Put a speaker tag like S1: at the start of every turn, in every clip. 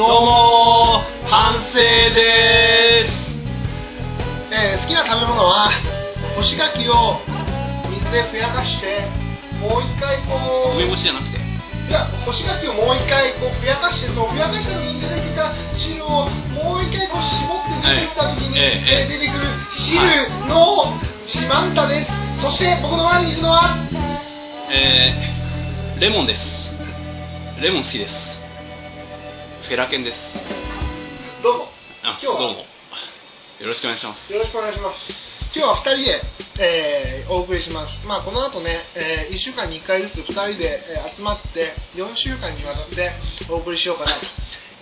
S1: どうも反省です。
S2: えー好きな食べ物は干し柿を水でふやかしてもう一回こう。
S1: 梅干しじゃなくて。
S2: いや干し柿をもう一回こうふやかしてそのふやかした時に出てきた汁をもう一回こう絞って出てきた時に、
S1: ええ
S2: 出てくる汁の自慢たです、そして僕の前にいるのは？
S1: えー、レモンです。レモン好きですフェラケンです。
S2: どうも。
S1: あ
S2: 今日は。
S1: どうも。よろしくお願いします。
S2: よろしくお願いします。今日は2人で、えーお送りします。まあこの後ね、え1週間に1回ずつ2人で、えー集まって4週間にわたってお送りしようかなと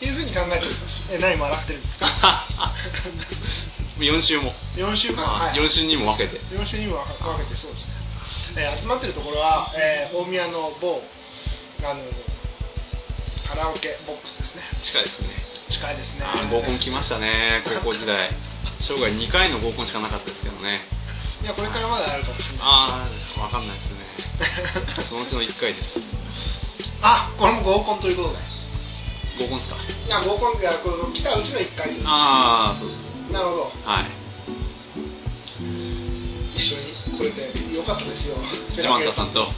S2: いうふうに考えております、えー何も笑ってるんですか？
S1: 4週も、
S2: 4週間
S1: まあ、
S2: はい。
S1: 4週にも分けて。
S2: 4週にも分けてそうですね、えー集まってるところは、えー大宮の某あのカラオケボックスですね。
S1: 近いですね。
S2: 近いですね。
S1: 合コン来ましたね。高校時代。生涯2回の合コンしかなかったですけどね。
S2: いやこれからまだあるかもしれない。
S1: ああ分かんないですね。そのうちの1回です。
S2: あこれも合コンということで。
S1: 合コンですか？
S2: いや合コンいやこの来たうちの1回。です
S1: ああそうです。
S2: なるほど。
S1: はい。
S2: 一緒にこれでよかったですよ。
S1: ジャマンタさんと。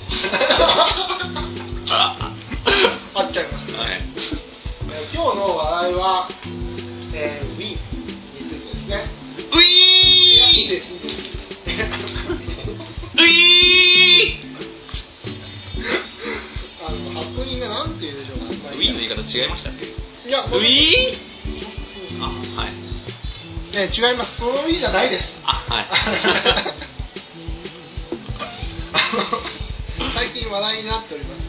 S1: あ
S2: 会っちゃいます、
S1: らはい。
S2: えー今日の話題は、えー、Wii についてですね。
S1: ウィー
S2: ですいいです
S1: ウィ
S2: あの発音がなんて言うでしょうか、まあ
S1: ーウィーの言い方違いましたっけ？
S2: いや
S1: ウィー
S2: あ
S1: あはい。
S2: えー違います。その Wii じゃないです。
S1: あはい。
S2: あ の最近話題になっております、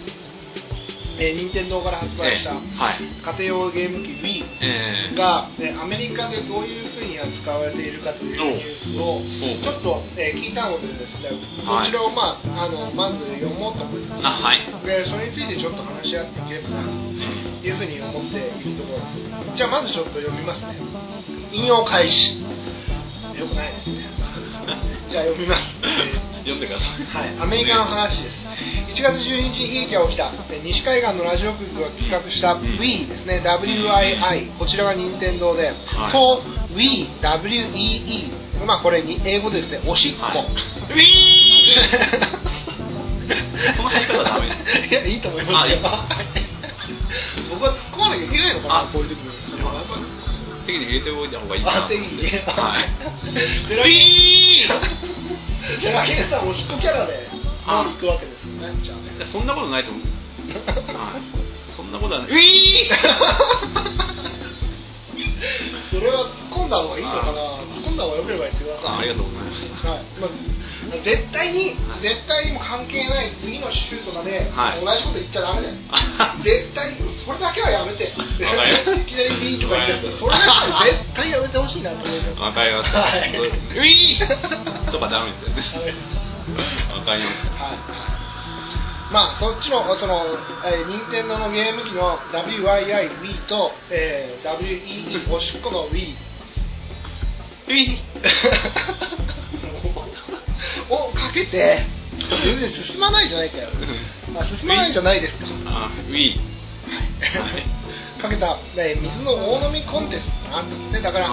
S2: えー、任天堂から発売した家庭用ゲーム機 Wii
S1: えー、
S2: が、ね、アメリカでどういうふうに扱われているかというニュースをちょっと、えー聞いたのでですね、
S1: はい。
S2: そちらを、まあ、あのまず読もうと思います
S1: あはい。
S2: でそれについてちょっと話し合っていければなというふうに思っているところです。じゃあまずちょっと読みますね。引用開始。よくないですね。じゃあ読みます、え
S1: 読んでください
S2: ーはい、アメリカの話です。1月12日に悲劇が起きた。えー西海岸のラジオ局が企画した
S1: ん
S2: Wii ですね。WII こちらが任天堂で、
S1: はい。
S2: と WEWEE まあこれに英語でですね。おしっこ、
S1: はい。ウィー！この入り方はダメ
S2: いやいいと思いますよ。
S1: あ
S2: 僕は突っ込まなきゃいけないのかな
S1: あ
S2: こういう時に
S1: 適に入れておいた方がいいかな。
S2: あ適宜
S1: はい。ウィー
S2: ペラケンさんおしっこキャラで
S1: あ。
S2: 行くわけですよねじゃあね。
S1: そんなことないと思う。はい。そんなことはない。ウィー！
S2: それは突っ込んだ方がいいのかな？突っ込んだ方がよければ言ってください。
S1: あありがとうございます
S2: はい。まあ、絶対に、
S1: はい。
S2: 絶対にも関係ない次の週とかで、
S1: はい。
S2: 同じこと言っちゃダメだよ。
S1: あ
S2: 絶対にそれだけはやめて。いきなりビーとか言ってそれだけは絶対やめてほしいなと思います
S1: わかりました、
S2: はい。
S1: ウィー。とかダメですよね。わかりました
S2: はい。まあそっちのその、えー、任天堂のゲーム機の WIIWii と、えー、WEE おしっこの Wii
S1: ウィー
S2: をかけて全然進まないじゃないかよあ進まないじゃないですか。
S1: あウィーはい。
S2: かけた、ね、水の大飲みコンテストがあったんですねだから
S1: あ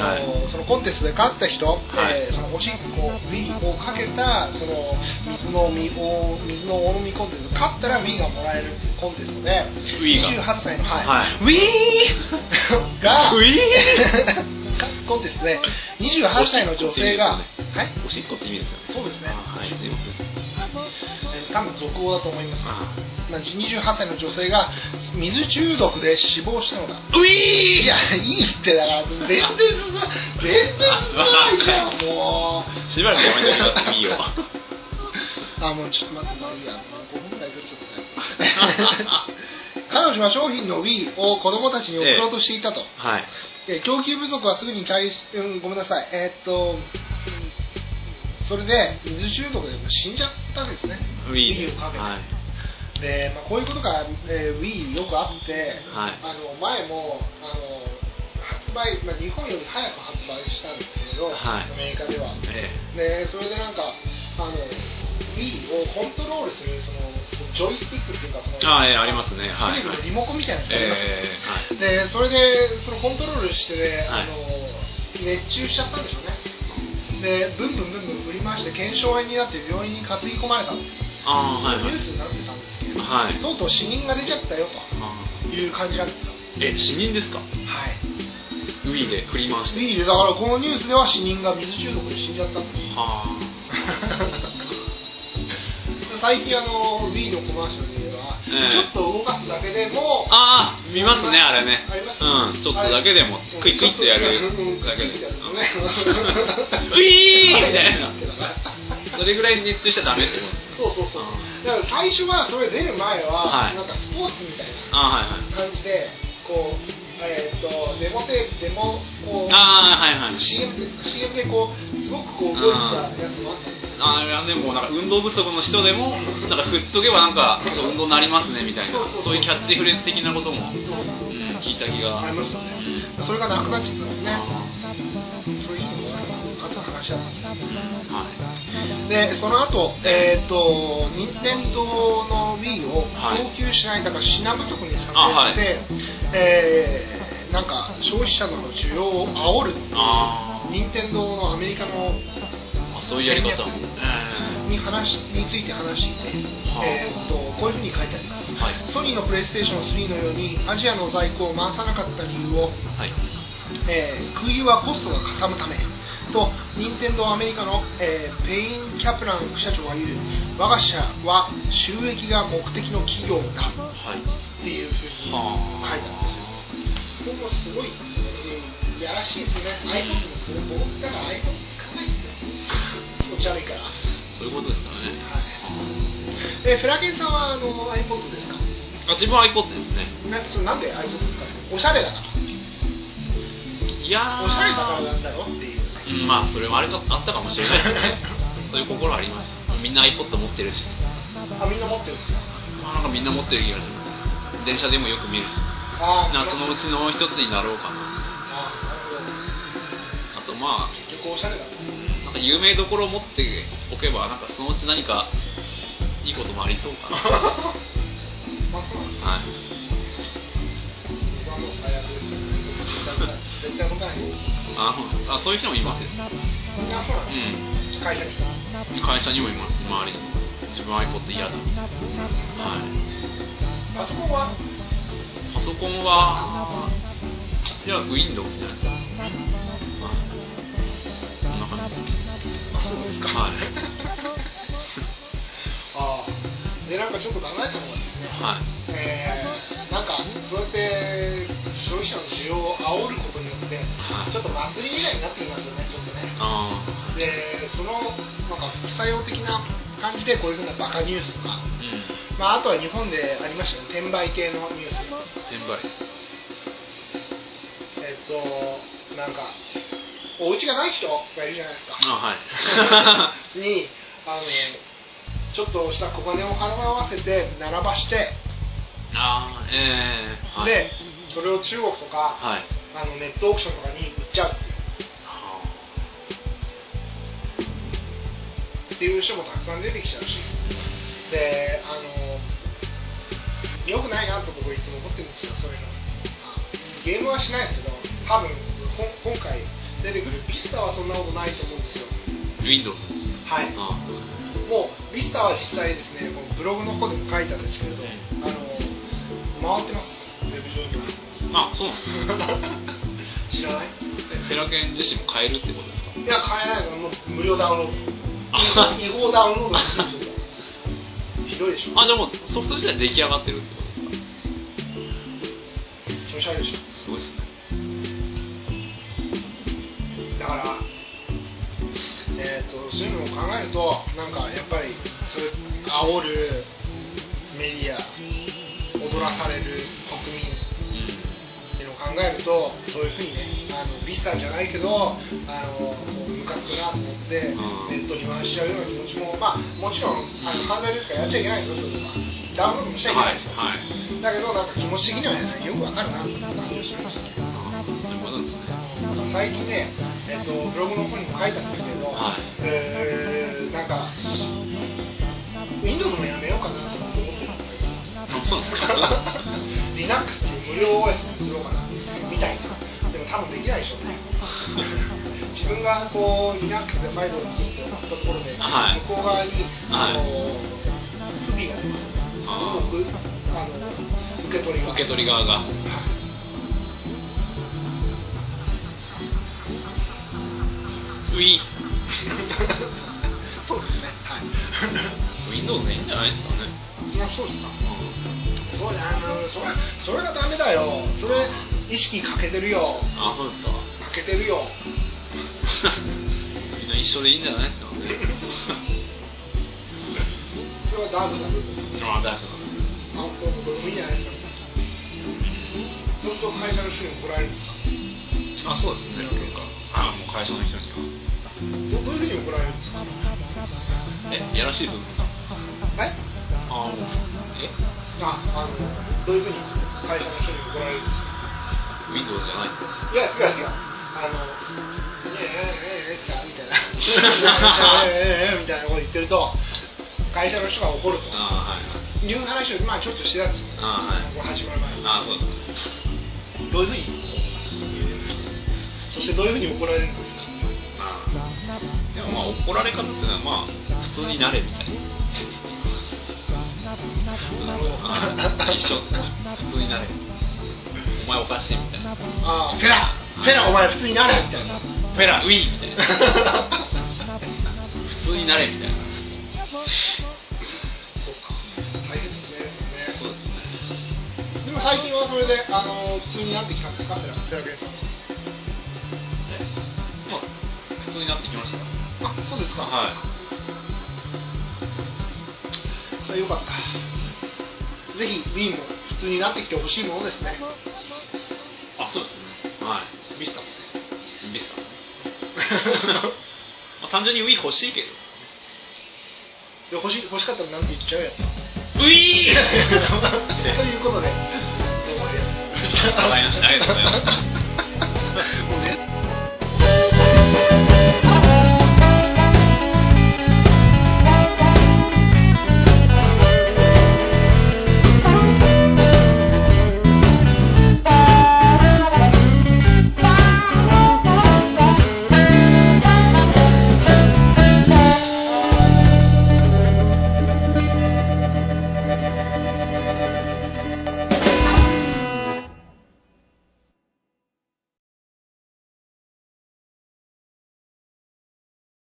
S1: ーはいはい。
S2: のそのコンテストで勝った人、
S1: はい。
S2: えーそのおしっこ Wii をかけたその水のみお水の大飲みコンテスト勝ったら Wii がもらえるっていうコンテストで
S1: Wii が。
S2: 28歳の、はい。
S1: はい。
S2: Wii が
S1: ウィー
S2: コンテストで28歳の女性が、はい。
S1: おしっこって意味ですよね。
S2: そうですね。
S1: あはい
S2: 多分続報だと思います。
S1: あ
S2: まあ28歳の女性が水中毒で死亡したのだ。
S1: ウィー。
S2: いや、いいってだから、全然進ま全然進まないじゃん、もう。
S1: しばらくやめてくださいいいよ。
S2: あ、もうちょっと待って、もういいや、もう5分くらいずっちゃった。彼女は商品の Wii を子供たちに送ろうとしていたと。
S1: はい
S2: で供給不足はすぐに対し、うん、ごめんなさい。えーっと、うんそれで水中毒で死んじゃったわけですね。
S1: ウィー
S2: をかけて。
S1: はい
S2: で、まあ、こういうことが、えー Wii よくあって、
S1: はい
S2: あの前もあの発売、まあ、日本より早く発売したんですけれど、
S1: はい
S2: アメリカでは。
S1: え
S2: でそれでなんかあの Wii をコントロールするそのジョイスティックっていうかその
S1: あええありますね。はい。
S2: リモコンみたいなやつありますよね。
S1: え
S2: でそれでそのコントロールしてね、
S1: はい。
S2: あの熱中しちゃったんでしょうね。でブンブンブンブン振り回して腱鞘炎になって病院に担ぎ込まれたんです
S1: ああはいはい。
S2: ニュースになってたんですけど、
S1: はい。
S2: とうとう死人が出ちゃったよ
S1: あ
S2: という感じなんですよ。
S1: え死人ですか？
S2: はい。
S1: ウィーで振り回して。
S2: いいでだからこのニュースでは死人が水中毒で死んじゃったんです
S1: は
S2: 最近あの Wii のコマーシャルでは、
S1: ええ
S2: ちょっと動かすだけでも
S1: あああ見ますねあれね。
S2: あります
S1: うんちょっとだけでもクイックイってやる
S2: うん
S1: だけでウィーみたいな。それぐらい熱中しちゃダメってこと。
S2: そうそうそう。だから最初はそれ出る前は、
S1: はい。
S2: なんかスポーツみたい
S1: ああはいはい
S2: な感じでこうえーっとデモテデモこう
S1: ああはいはい
S2: CM で CM でこうすごくこう動いたやつもあったんですよ
S1: ああいやでもなんか運動不足の人でもなんか振っとけばなんか運動になりますねみたいな。
S2: そう
S1: いうキャッチフレーズ的なことも、うん、聞いた気が。
S2: ありますよね。それがなくなっちゃったんですね。
S1: あ
S2: そういう人もあった話だったんで
S1: はい。
S2: でその後、えー、と任天堂の Wii を
S1: はい。
S2: 供給しないだから品不足にさ
S1: あはい。
S2: せて、えーなんか消費者の需要を煽る任天堂のアメリカの
S1: あそういうやり方
S2: に話について話していて、
S1: はあ。
S2: えー、とこういうふうに書いてあります。
S1: ーはい。
S2: ソニーのプレイステーション3のようにアジアの在庫を回さなかった理由を
S1: はい。
S2: えー空輸はコストがかさむため。と任天堂アメリカの、えーペイン・キャプラン副社長が言う我が社は収益が目的の企業だ。
S1: はい。
S2: っていうふうに書いてあるんですよ。ここもすごいですねいやらしいですね。iPod も僕だから iPod 使わないんですよ。気持ち悪いから、えーフラケンさんはあの iPod ですか？
S1: あ自分は iPod ですね。
S2: なそれなんで iPod 使うおしゃれだから。
S1: いやー。
S2: おしゃれだからなんだろっていう。
S1: うんまあそれもあれかあったかもしれないですね。そういう心あります。みんな iPod 持ってるし。
S2: あみんな持ってるんですか？
S1: まあなんかみんな持ってる気がします電車でもよく見るし。
S2: あ
S1: なそのうちの一つになろうかな。
S2: あ
S1: とまあ
S2: 結局おしゃれだ。
S1: なんか有名どころを持っておけばなんかそのうち何かいいこともありそうかな。
S2: まあそうなんです
S1: はいああそういう人もいます
S2: うなん。会社
S1: 会社にもいます。周りにも自分 iPod 嫌だ。はい。
S2: パソコンは？
S1: パソコンはいや Windows じゃないですか。はい。こん
S2: ですか。
S1: はい
S2: でなんかちょっと考えたのがですね
S1: はい。
S2: えーなんかそうやって消費者の需要を煽ることによって
S1: はい。
S2: ちょっと祭りみたいになっていますよねちょっとね。
S1: あ
S2: でそのなんか副作用的な感じでこういうふうなバカニュースとか。
S1: ーうん。
S2: まあ、あとは日本でありましたね、転売系のニュース、
S1: 転売。
S2: えっと、なんか、お家がない人がいるじゃないですか、
S1: あはい。
S2: にあの、ちょっとした小金を払わせて、並ばして、
S1: あーええはい。
S2: で、それを中国とか、
S1: はい。
S2: あのネットオークションとかに売っちゃう
S1: は
S2: っていう人もたくさん出てきちゃうし、で、あの、よくないなと僕いつも思ってるんですよ、そういうの。ゲームはしないですけど、多分今回出てくるビスタはそんなことないと思うんですよ。
S1: あ Windows
S2: はい。
S1: あ
S2: もうビスタは実際ですね、このブログの方でも書いたんですけれど、あの回ってます、ウェブ上には。
S1: あそうなんですね
S2: 知らない？
S1: えテラケン自身も変えるってことですか？
S2: いや、買えないの、もう無料ダウンロー
S1: あ
S2: ド。違法ダウンロード。ひどいでしょ。
S1: あでもソフト自体出来上がってるってことですか？
S2: 気持ち悪いでし
S1: すごいですね
S2: 考えると、なんかやっぱり、そういう煽るメディア、踊らされる国民。っていうのを考えると、そういうふうにね、あのビスタじゃないけど、あのムカつくなと思って、
S1: うん
S2: ネットに回しちゃうような気持ちも、まあ、もちろんあの犯罪ですからやっちゃいけないですよ、それは。ダウンロードもしちゃいけないですよ。
S1: はいはい
S2: だけど、なんか気持ち的にはね、よくわかるなって感じがしました最近ね、えっとブログの方にも書いたんですけど、
S1: はい
S2: えーなん。か、Windows もやめようかなと思って
S1: そうなん。ですか
S2: Linux って無料 OS に作ろうかなみたいなでも多分できないでしょうね自分がこう Linux でファイルを作って送ったところで、
S1: はい
S2: 向こう側に、あの不備が出ます
S1: あー
S2: 僕あの受け取りが
S1: 受け取り側が
S2: はい
S1: ウィ
S2: そうですねはい。
S1: Windows でいいんじゃないですかね。
S2: まあそうですか。そうねあのそれそれがダメだよ。それ意識かけてるよ。
S1: あそうですか。
S2: かけてるよ。
S1: みんな一緒でいいんじゃないですかね。
S2: それはダークな部分。
S1: あだか
S2: あどうもどうもいいんじゃないですかそうすると会社の人に怒られるんですか？ら
S1: あそうですね。あもう会社の人にはやらしい部分ですか
S2: え？
S1: あもう。え？
S2: ああのどういうふうに会社の人に怒られるんですか
S1: ？Windows じゃない
S2: いや違う違うあの「ええええええですか?」みたいな「ええええええみたいなこと言ってると会社の人が怒ると
S1: あはいはい
S2: いう話をまあちょっとしてたんですよ
S1: あはい
S2: ここ始まる前に
S1: あそうです
S2: どういうふうにそしてどういうふうに怒られるんですか
S1: あでもまあ怒られ方っていうのはまあ普通になれみたいな。一緒普通になれ。お前おかしいみたいな。
S2: ああフェラフェラお前普通になれみたいな。
S1: フェラウィーみたいな。普通になれみたいな。
S2: 最近はそれであの普通になってきたんですか？ラフェラゲンさん。
S1: えまあ普通になってきました。
S2: あそうですか。
S1: はい
S2: あよかった。ぜひ Wii も普通になってきてほしいものですね。
S1: あそうですね。はい。
S2: ビスタも
S1: ビスタまあ単純に Wii 欲しいけど。
S2: で欲し欲しかったらなんて言っちゃうやつ
S1: ウィー
S2: ということでどうもありがとうございました。
S1: わかりました。ありがとうございました。
S2: もう